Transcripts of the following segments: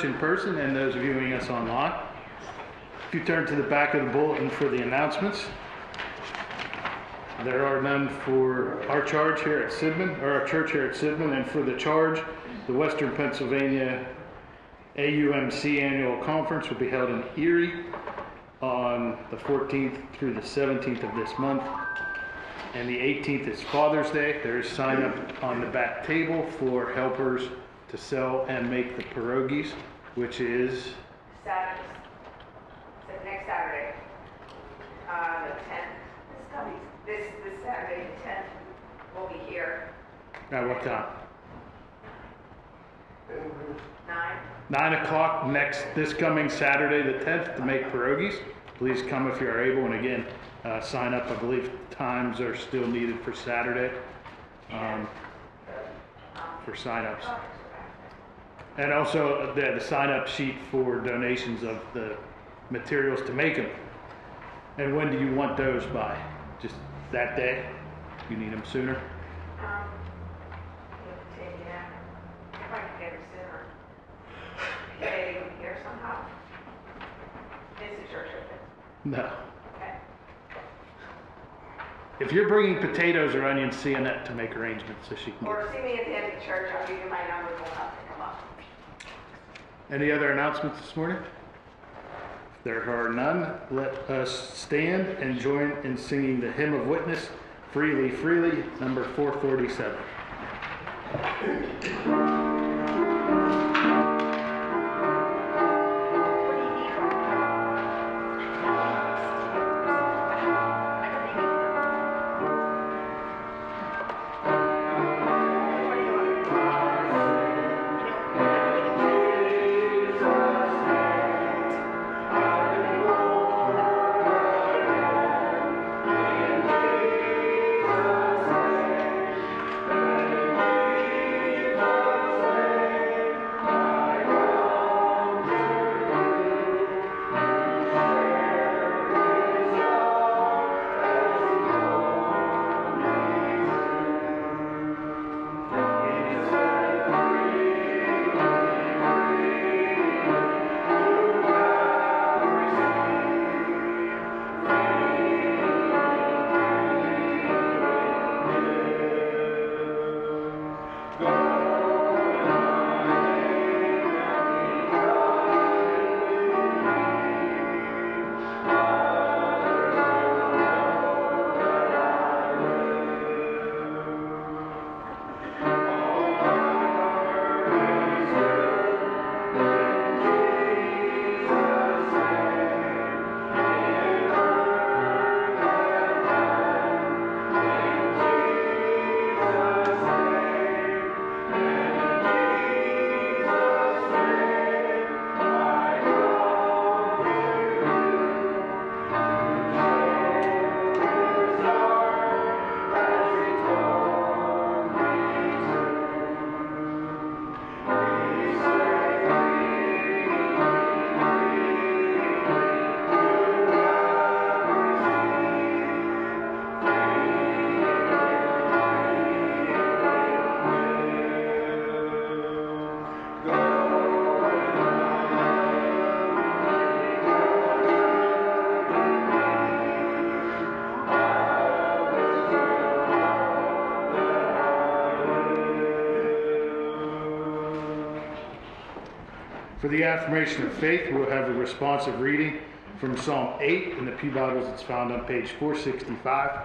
Church in person and those viewing us online. If you turn to the back of the bulletin for the announcements, there are none for our charge here at Sidman, or our church here at Sidman, and for the charge, the Western Pennsylvania AUMC Annual Conference will be held in Erie on the 14th through the 17th of this month. And the 18th is Father's Day. There is sign up on the back table for helpers to sell and make the pierogies, which is Saturday, so next Saturday, uh, the tenth, this coming, this, this Saturday, the tenth, we'll be here, at what time? nine. Nine o'clock next, this coming Saturday, the 10th, to make pierogies. Please come if you are able, and again, uh, sign up. I believe times are still needed for Saturday um, for signups. And also the, the sign-up sheet for donations of the materials to make them. And when do you want those by? Just that day? You need them sooner? Um, we'll take it out. If I can get it sooner. Hey, you here somehow? It's a church open, No. okay? If you're bringing potatoes or onions, see Annette to make arrangements so she can get Or see me at the end of the church, I'll give you my number, we'll have to come up. Any other announcements this morning? There are none, let us stand and join in singing the hymn of witness, Freely, Freely, number 447. For the affirmation of faith, we'll have a responsive reading from Psalm 8 in the Pew Bibles. It's found on page 465.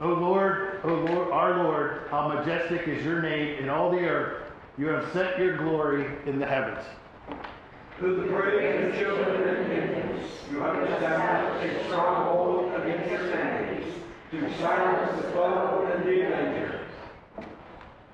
O Lord, O Lord, our Lord, how majestic is your name in all the earth. You have set your glory in the heavens. To the praise of children and infants, you have established a stronghold against your enemies, to silence the foe and the avenger.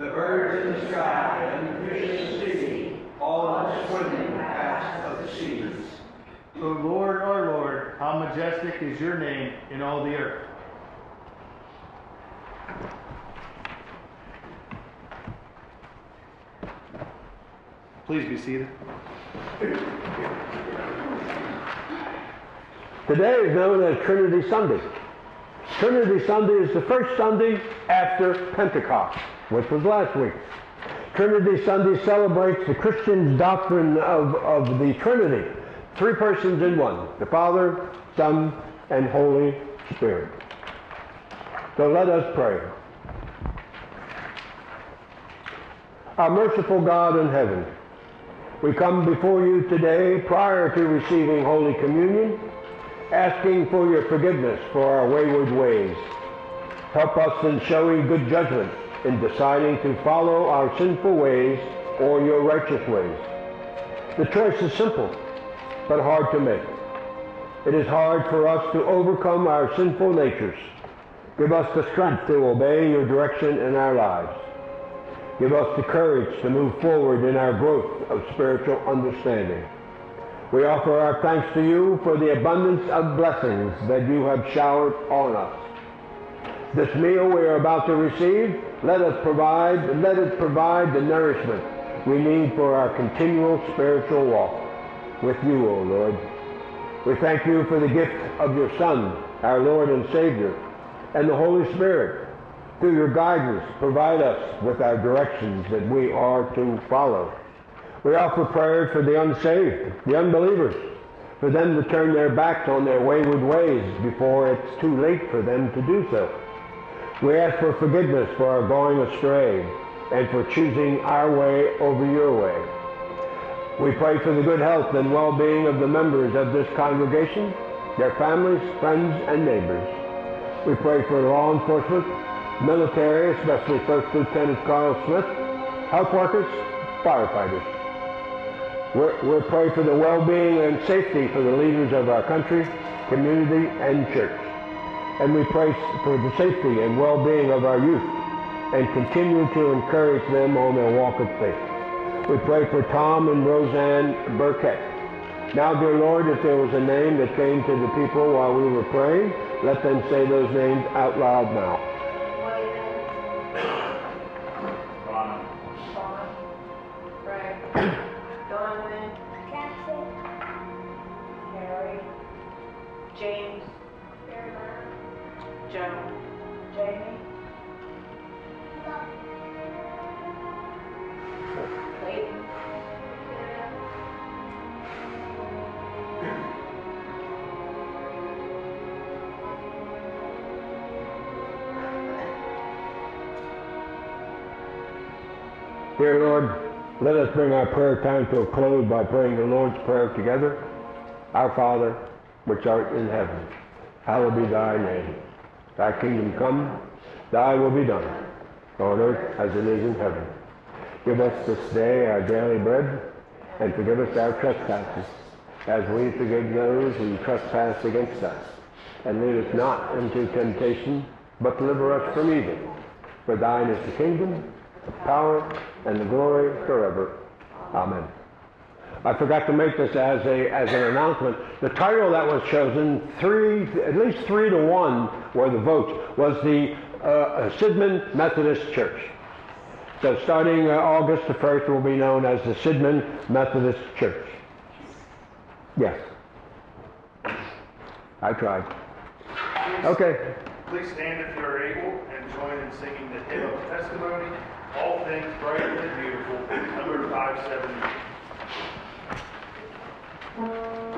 the birds in the sky and the fish in the sea, all that swim in the paths of the seas. O Lord, our Lord, how majestic is your name in all the earth. Please be seated. Today is known as Trinity Sunday. Trinity Sunday is the first Sunday after Pentecost, which was last week. Trinity Sunday celebrates the Christian's doctrine of, of the Trinity, three persons in one, the Father, Son, and Holy Spirit. So let us pray. Our merciful God in heaven, we come before you today prior to receiving Holy Communion, asking for your forgiveness for our wayward ways. Help us in showing good judgment in deciding to follow our sinful ways or your righteous ways. The choice is simple, but hard to make. It is hard for us to overcome our sinful natures. Give us the strength to obey your direction in our lives. Give us the courage to move forward in our growth of spiritual understanding. We offer our thanks to you for the abundance of blessings that you have showered on us. This meal we are about to receive, let us provide, let it provide the nourishment we need for our continual spiritual walk with you, O Lord. We thank you for the gift of your Son, our Lord and Savior, and the Holy Spirit. Through your guidance, provide us with our directions that we are to follow. We offer prayers for the unsaved, the unbelievers, for them to turn their backs on their wayward ways before it's too late for them to do so. We ask for forgiveness for our going astray and for choosing our way over your way. We pray for the good health and well-being of the members of this congregation, their families, friends, and neighbors. We pray for law enforcement, military, especially First Lieutenant Carl Smith, health workers, firefighters. We're, we're praying for the well-being and safety for the leaders of our country, community, and church. And we pray for the safety and well-being of our youth and continue to encourage them on their walk of faith. We pray for Tom and Roseanne Burkett. Now, dear Lord, if there was a name that came to the people while we were praying, let them say those names out loud now. Let us bring our prayer time to a close by praying the Lord's Prayer together. Our Father, which art in heaven, hallowed be thy name. Thy kingdom come, thy will be done, on earth as it is in heaven. Give us this day our daily bread, and forgive us our trespasses, as we forgive those who trespass against us. And lead us not into temptation, but deliver us from evil. For thine is the kingdom, the power, and the glory forever. Amen. I forgot to make this as a as an announcement. The title that was chosen, three at least three to one were the votes, was the uh, Sidman Methodist Church. So starting uh, August the first will be known as the Sidman Methodist Church. Yes. I tried. Okay. Please stand if you are able and join in singing the hymn of testimony, All Things Bright and Beautiful, number 570.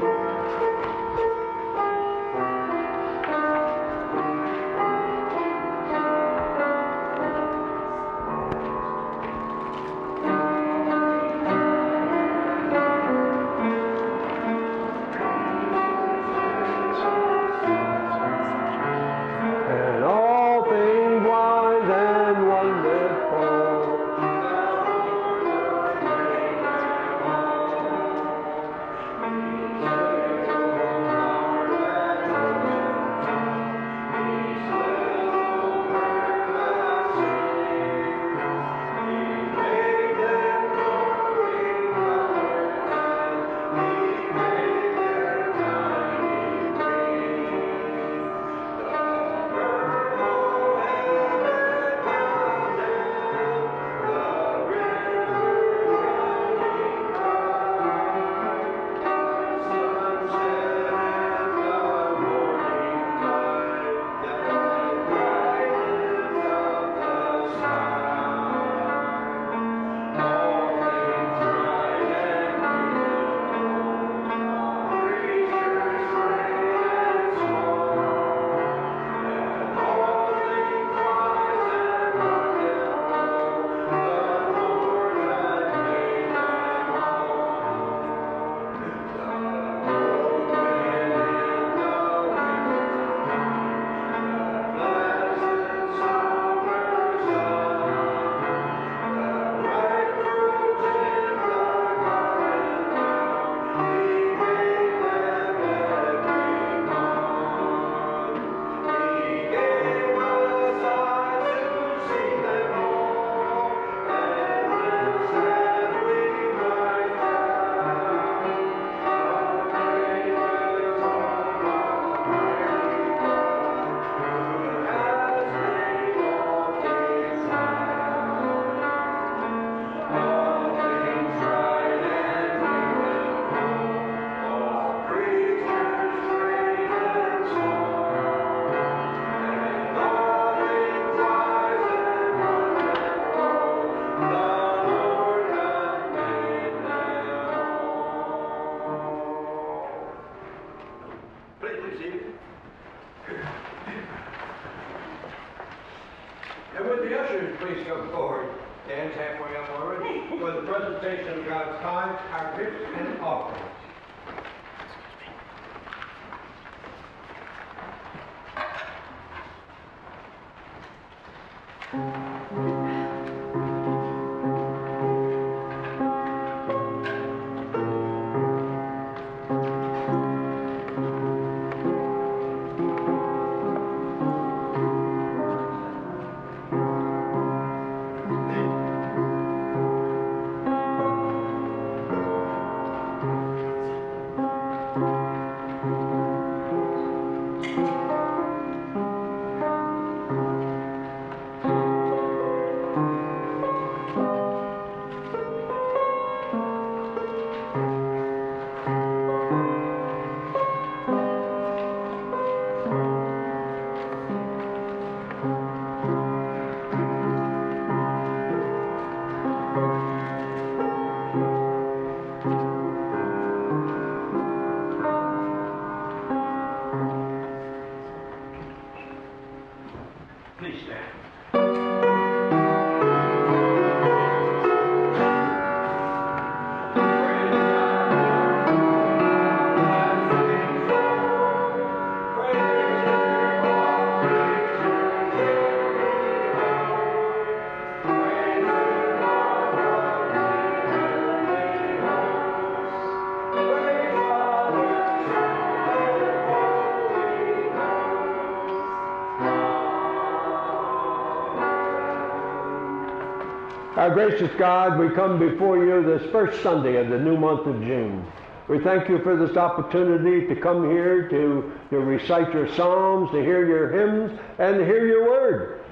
Gracious God, we come before you this first Sunday of the new month of June. We thank you for this opportunity to come here to, to recite your psalms, to hear your hymns, and to hear your word.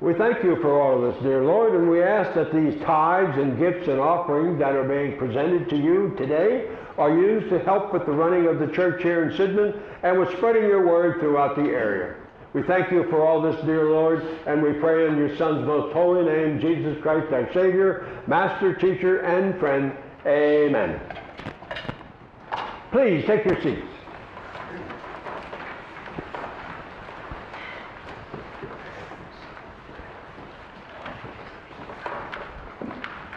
We thank you for all of this, dear Lord, and we ask that these tithes and gifts and offerings that are being presented to you today are used to help with the running of the church here in Sidman and with spreading your word throughout the area. We thank you for all this, dear Lord, and we pray in your Son's most holy name, Jesus Christ, our Savior, Master, Teacher, and Friend. Amen. Please take your seats.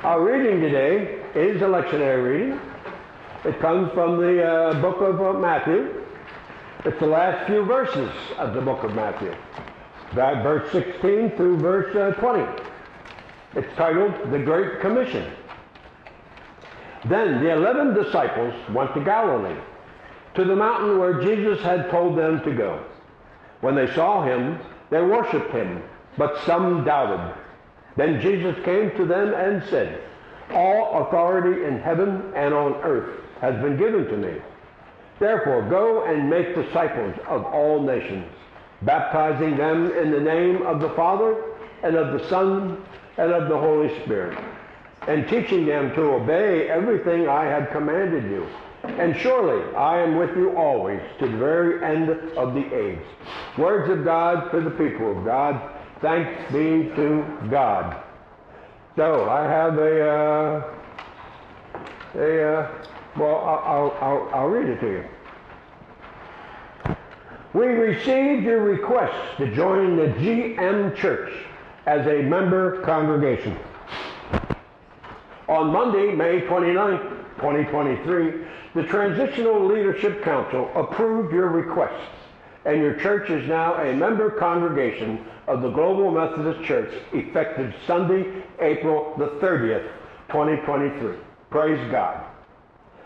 Our reading today is a lectionary reading. It comes from the uh, book of uh, Matthew. It's the last few verses of the book of Matthew, that verse 16 through verse uh, 20. It's titled The Great Commission. Then the eleven disciples went to Galilee, to the mountain where Jesus had told them to go. When they saw him, they worshipped him, but some doubted. Then Jesus came to them and said, All authority in heaven and on earth has been given to me. Therefore, go and make disciples of all nations, baptizing them in the name of the Father, and of the Son, and of the Holy Spirit, and teaching them to obey everything I have commanded you. And surely I am with you always to the very end of the age. Words of God for the people of God. Thanks be to God. So I have a, uh, a uh, well, I'll, I'll, I'll read it to you. We received your request to join the GM Church as a member congregation. On Monday, May 29, 2023, the Transitional Leadership Council approved your request, and your church is now a member congregation of the Global Methodist Church effective Sunday, April the 30th, 2023. Praise God.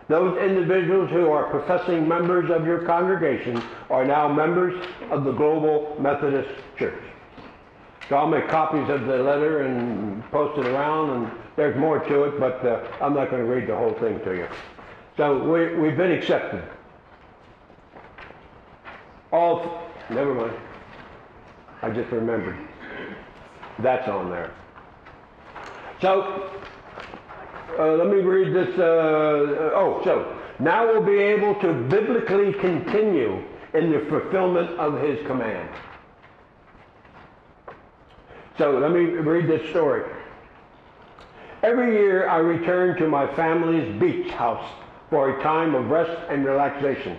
Those individuals who are professing members of your congregation are now members of the Global Methodist Church. So I'll make copies of the letter and post it around, and there's more to it, but uh, I'm not going to read the whole thing to you. So we, we've been accepted. All, never mind. I just remembered. That's on there. So, uh, let me read this. Uh, oh, so now we'll be able to biblically continue in the fulfillment of his command. So let me read this story. Every year I return to my family's beach house for a time of rest and relaxation.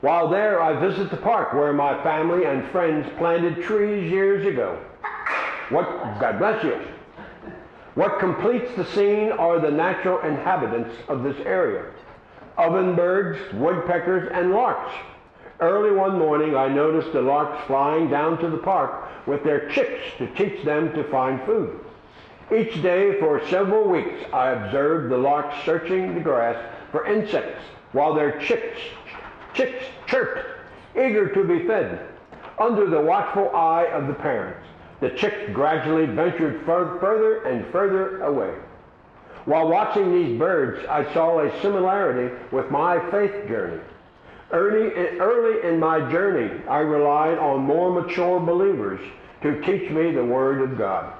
While there, I visit the park where my family and friends planted trees years ago. What? God bless you. What completes the scene are the natural inhabitants of this area ovenbirds, woodpeckers, and larks. Early one morning, I noticed the larks flying down to the park with their chicks to teach them to find food. Each day for several weeks, I observed the larks searching the grass for insects while their chicks, chicks chirped, eager to be fed. Under the watchful eye of the parents, the chick gradually ventured further and further away. While watching these birds, I saw a similarity with my faith journey. Early, early in my journey, I relied on more mature believers to teach me the Word of God.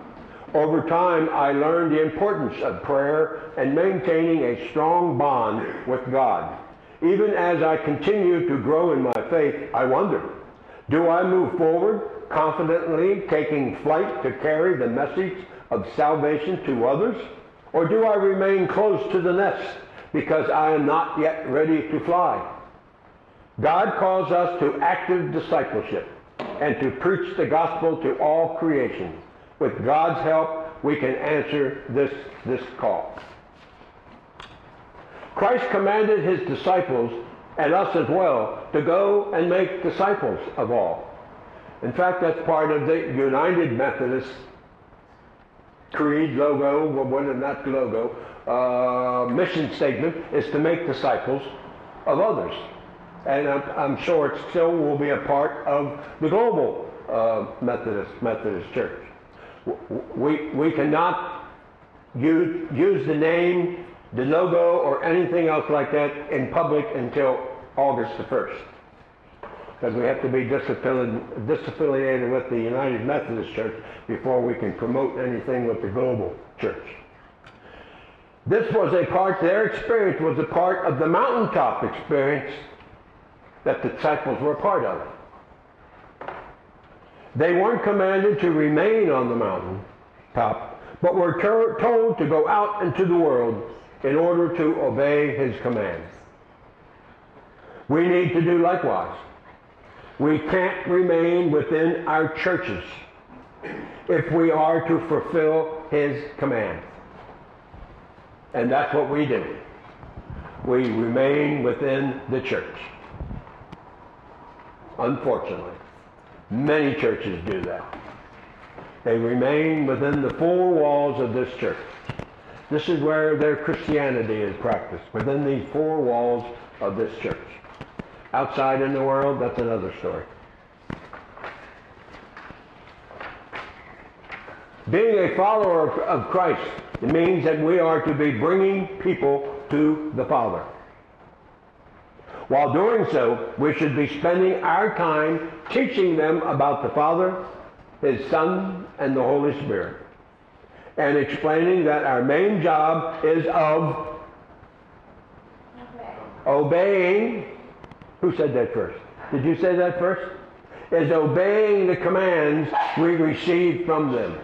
Over time, I learned the importance of prayer and maintaining a strong bond with God. Even as I continue to grow in my faith, I wonder, do I move forward confidently taking flight to carry the message of salvation to others? Or do I remain close to the nest because I am not yet ready to fly? God calls us to active discipleship and to preach the gospel to all creation. With God's help, we can answer this, this call. Christ commanded his disciples and us as well to go and make disciples of all. In fact, that's part of the United Methodist creed logo, what is that logo, uh, mission statement is to make disciples of others. And I'm, I'm, sure it still will be a part of the global uh, Methodist Methodist Church. We, we cannot use, use the name, the logo, or anything else like that in public until August the 1st because we have to be disaffiliated with the United Methodist Church before we can promote anything with the global church. This was a part, their experience was a part of the mountaintop experience that the disciples were part of. They weren't commanded to remain on the mountain top, but were told to go out into the world in order to obey his commands. We need to do likewise. We can't remain within our churches if we are to fulfill his command. And that's what we do. We remain within the church. Unfortunately, many churches do that. They remain within the four walls of this church. This is where their Christianity is practiced, within the four walls of this church. Outside in the world, that's another story. Being a follower of Christ means that we are to be bringing people to the Father. While doing so, we should be spending our time teaching them about the Father, His Son, and the Holy Spirit. And explaining that our main job is of obeying who said that first? Did you say that first? Is obeying the commands we receive from them.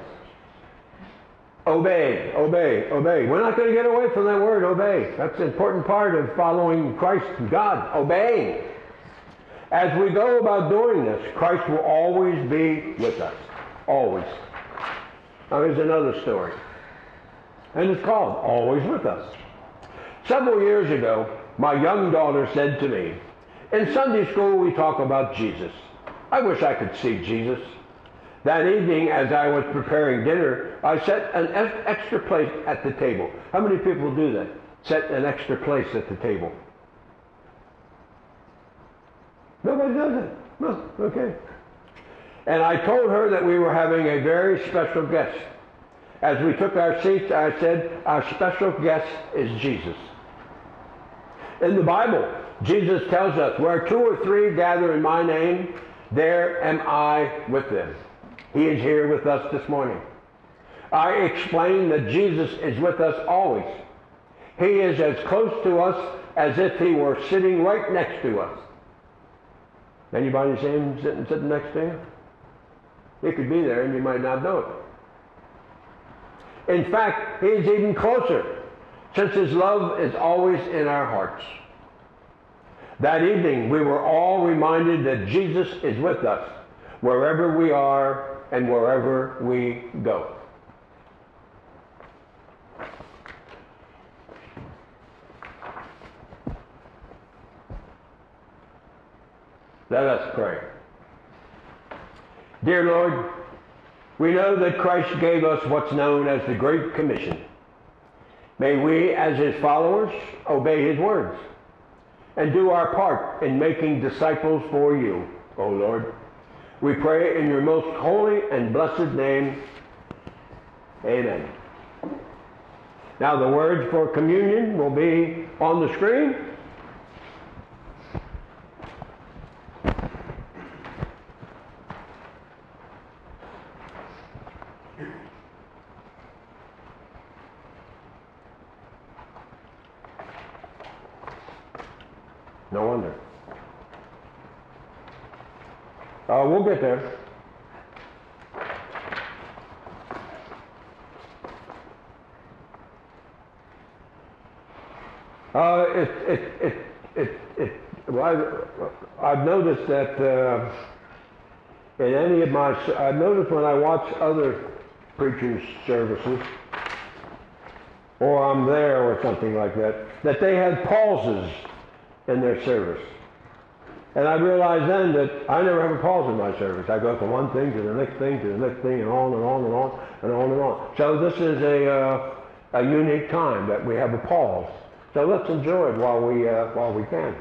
Obey, obey, obey. We're not going to get away from that word, obey. That's an important part of following Christ, and God, obeying. As we go about doing this, Christ will always be with us. Always. Now here's another story. And it's called Always With Us. Several years ago, my young daughter said to me, in Sunday school, we talk about Jesus. I wish I could see Jesus. That evening, as I was preparing dinner, I set an extra place at the table. How many people do that? Set an extra place at the table. Nobody does it. No, okay. And I told her that we were having a very special guest. As we took our seats, I said, our special guest is Jesus. In the Bible, Jesus tells us, where two or three gather in my name, there am I with them. He is here with us this morning. I explain that Jesus is with us always. He is as close to us as if he were sitting right next to us. Anybody see him sitting, sitting next to you? He could be there and you might not know it. In fact, he is even closer since his love is always in our hearts. That evening, we were all reminded that Jesus is with us wherever we are and wherever we go. Let us pray. Dear Lord, we know that Christ gave us what's known as the Great Commission. May we, as his followers, obey his words and do our part in making disciples for you, O Lord. We pray in your most holy and blessed name. Amen. Now the words for communion will be on the screen. No wonder. Uh, we'll get there. Uh, it, it, it, it, it, well, I've noticed that uh, in any of my, I've noticed when I watch other preachers' services, or I'm there or something like that, that they had pauses in their service. And I realized then that I never have a pause in my service. I go from one thing to the next thing to the next thing and on and on and on and on and on. So this is a, uh, a unique time that we have a pause. So let's enjoy it while we, uh, while we can.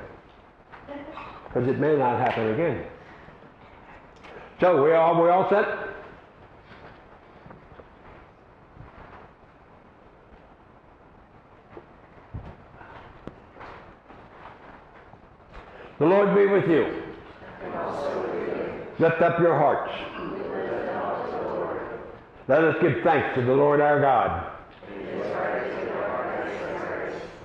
Because it may not happen again. So we all, we all set? The Lord be with you. Lift up your hearts. Let us give thanks to the Lord our God.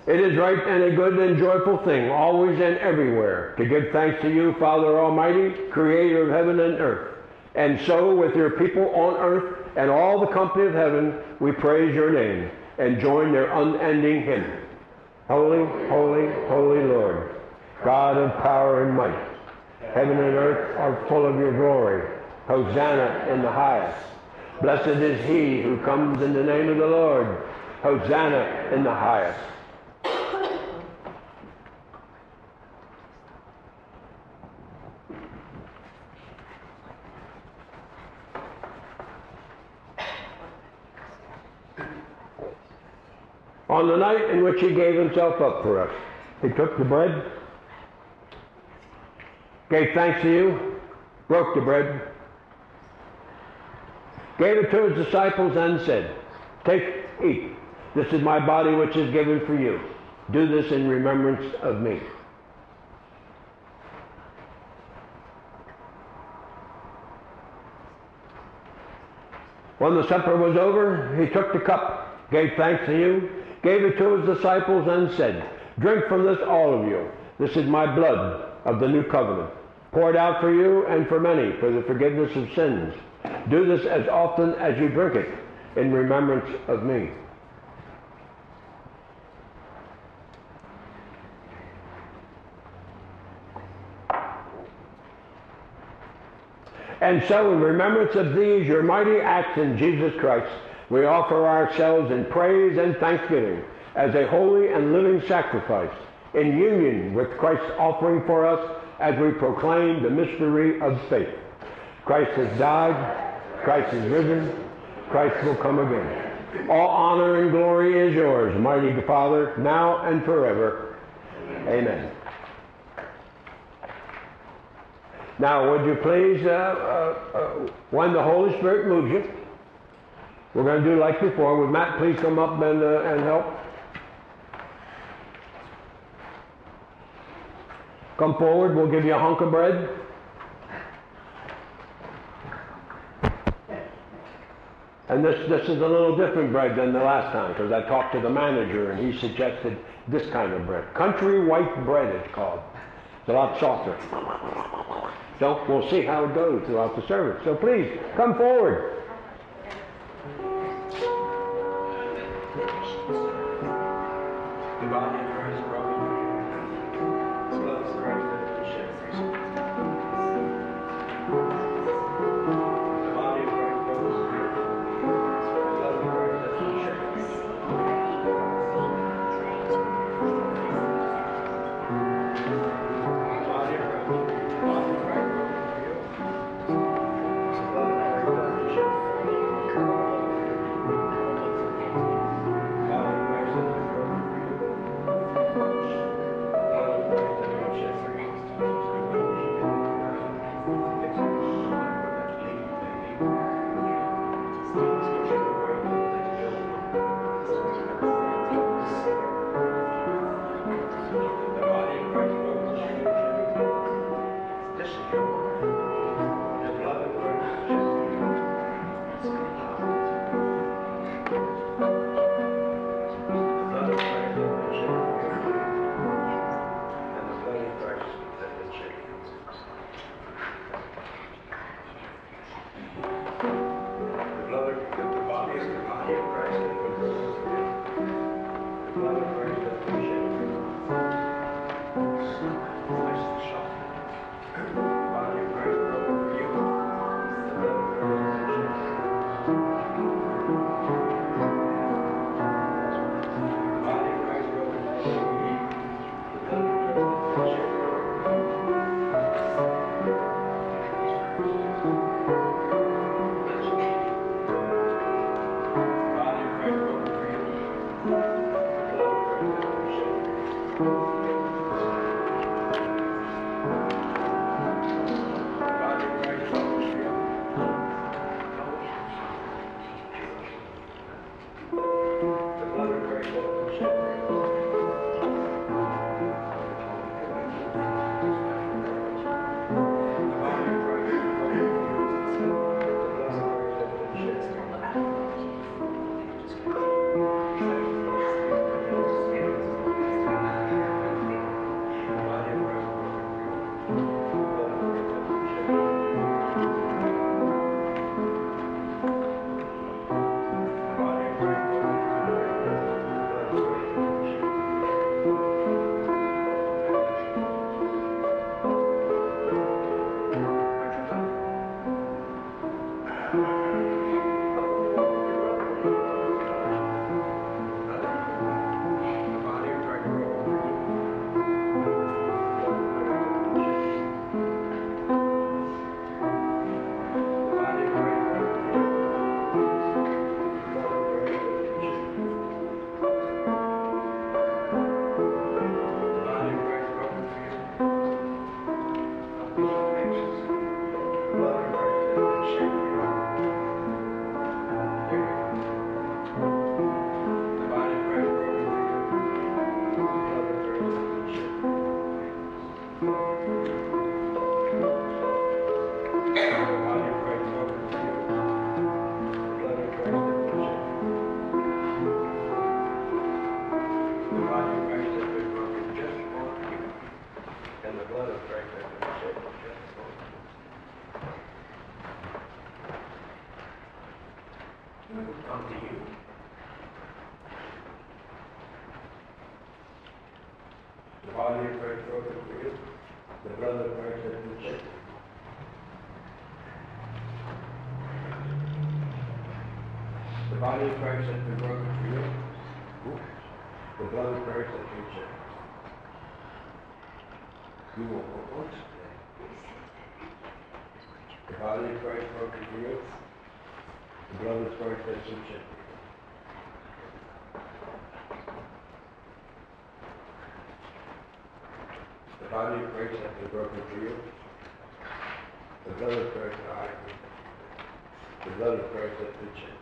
It is right and a good and joyful thing, always and everywhere, to give thanks to you, Father Almighty, creator of heaven and earth. And so, with your people on earth and all the company of heaven, we praise your name and join their unending hymn. Holy, holy, holy Lord, God of power and might. Heaven and earth are full of your glory. Hosanna in the highest. Blessed is he who comes in the name of the Lord. Hosanna in the highest. On the night in which he gave himself up for us, he took the bread, gave thanks to you, broke the bread, gave it to his disciples, and said, Take, eat. This is my body which is given for you. Do this in remembrance of me. When the supper was over, he took the cup, gave thanks to you, gave it to his disciples, and said, Drink from this, all of you. This is my blood of the new covenant, poured out for you and for many for the forgiveness of sins. Do this as often as you drink it in remembrance of me. And so, in remembrance of these, your mighty acts in Jesus Christ, we offer ourselves in praise and thanksgiving as a holy and living sacrifice in union with Christ's offering for us as we proclaim the mystery of faith. Christ has died, Christ is risen, Christ will come again. All honor and glory is yours, mighty Father, now and forever. Amen. Now, would you please, uh, uh, uh, when the Holy Spirit moves you, we're going to do like before. Would Matt please come up and, uh, and help? Come forward. We'll give you a hunk of bread. And this, this is a little different bread than the last time because I talked to the manager and he suggested this kind of bread. Country white bread it's called. It's a lot softer. So we'll see how it goes throughout the service. So please come forward. The The body of Christ broken for you. The of Christ has been shed. The body of Christ has been broken for you. The blood of Christ, I, the of Christ has been shed.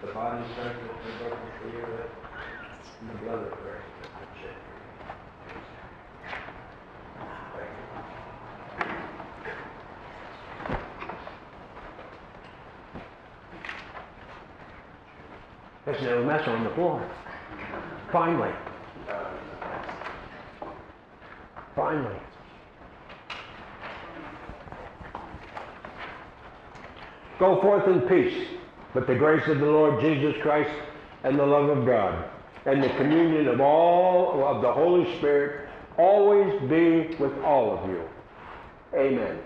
The body of Christ has been broken you, and the blood of Christ. There's no mess on the floor. Finally. Finally. Go forth in peace with the grace of the Lord Jesus Christ and the love of God and the communion of all of the Holy Spirit always be with all of you. Amen.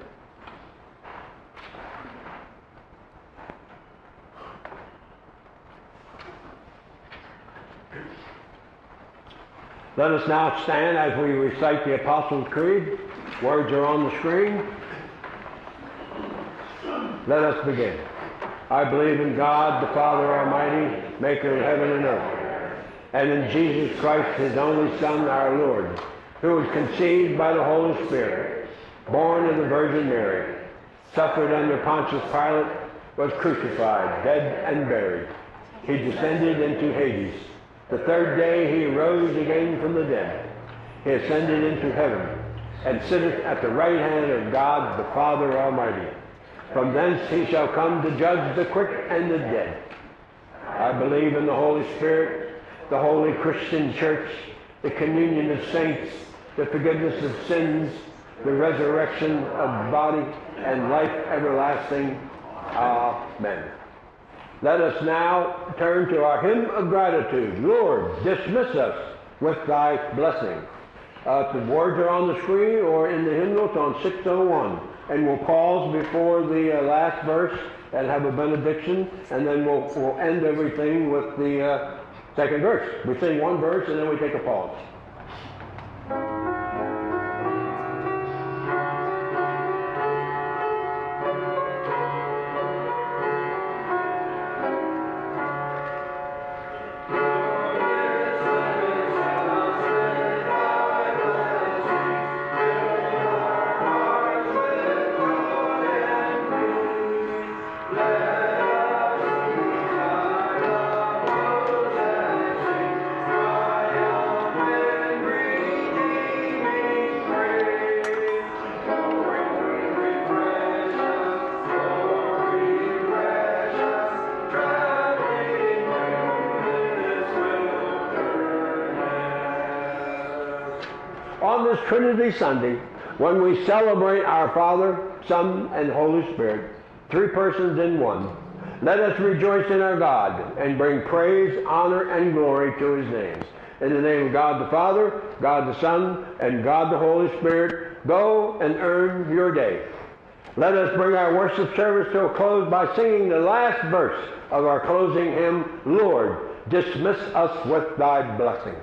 Let us now stand as we recite the Apostles' Creed. Words are on the screen. Let us begin. I believe in God, the Father Almighty, maker of heaven and earth, and in Jesus Christ, his only Son, our Lord, who was conceived by the Holy Spirit, born of the Virgin Mary, suffered under Pontius Pilate, was crucified, dead, and buried. He descended into Hades. The third day he rose again from the dead. He ascended into heaven, and sitteth at the right hand of God the Father Almighty. From thence he shall come to judge the quick and the dead. I believe in the Holy Spirit, the holy Christian church, the communion of saints, the forgiveness of sins, the resurrection of body, and life everlasting. Amen. Let us now turn to our hymn of gratitude. Lord, dismiss us with thy blessing. Uh, the words are on the screen or in the hymnals on 601. And we'll pause before the uh, last verse and have a benediction, and then we'll, we'll end everything with the uh, second verse. We sing one verse and then we take a pause. Trinity Sunday, when we celebrate our Father, Son, and Holy Spirit, three persons in one, let us rejoice in our God and bring praise, honor, and glory to his name. In the name of God the Father, God the Son, and God the Holy Spirit, go and earn your day. Let us bring our worship service to a close by singing the last verse of our closing hymn, Lord, dismiss us with thy blessing.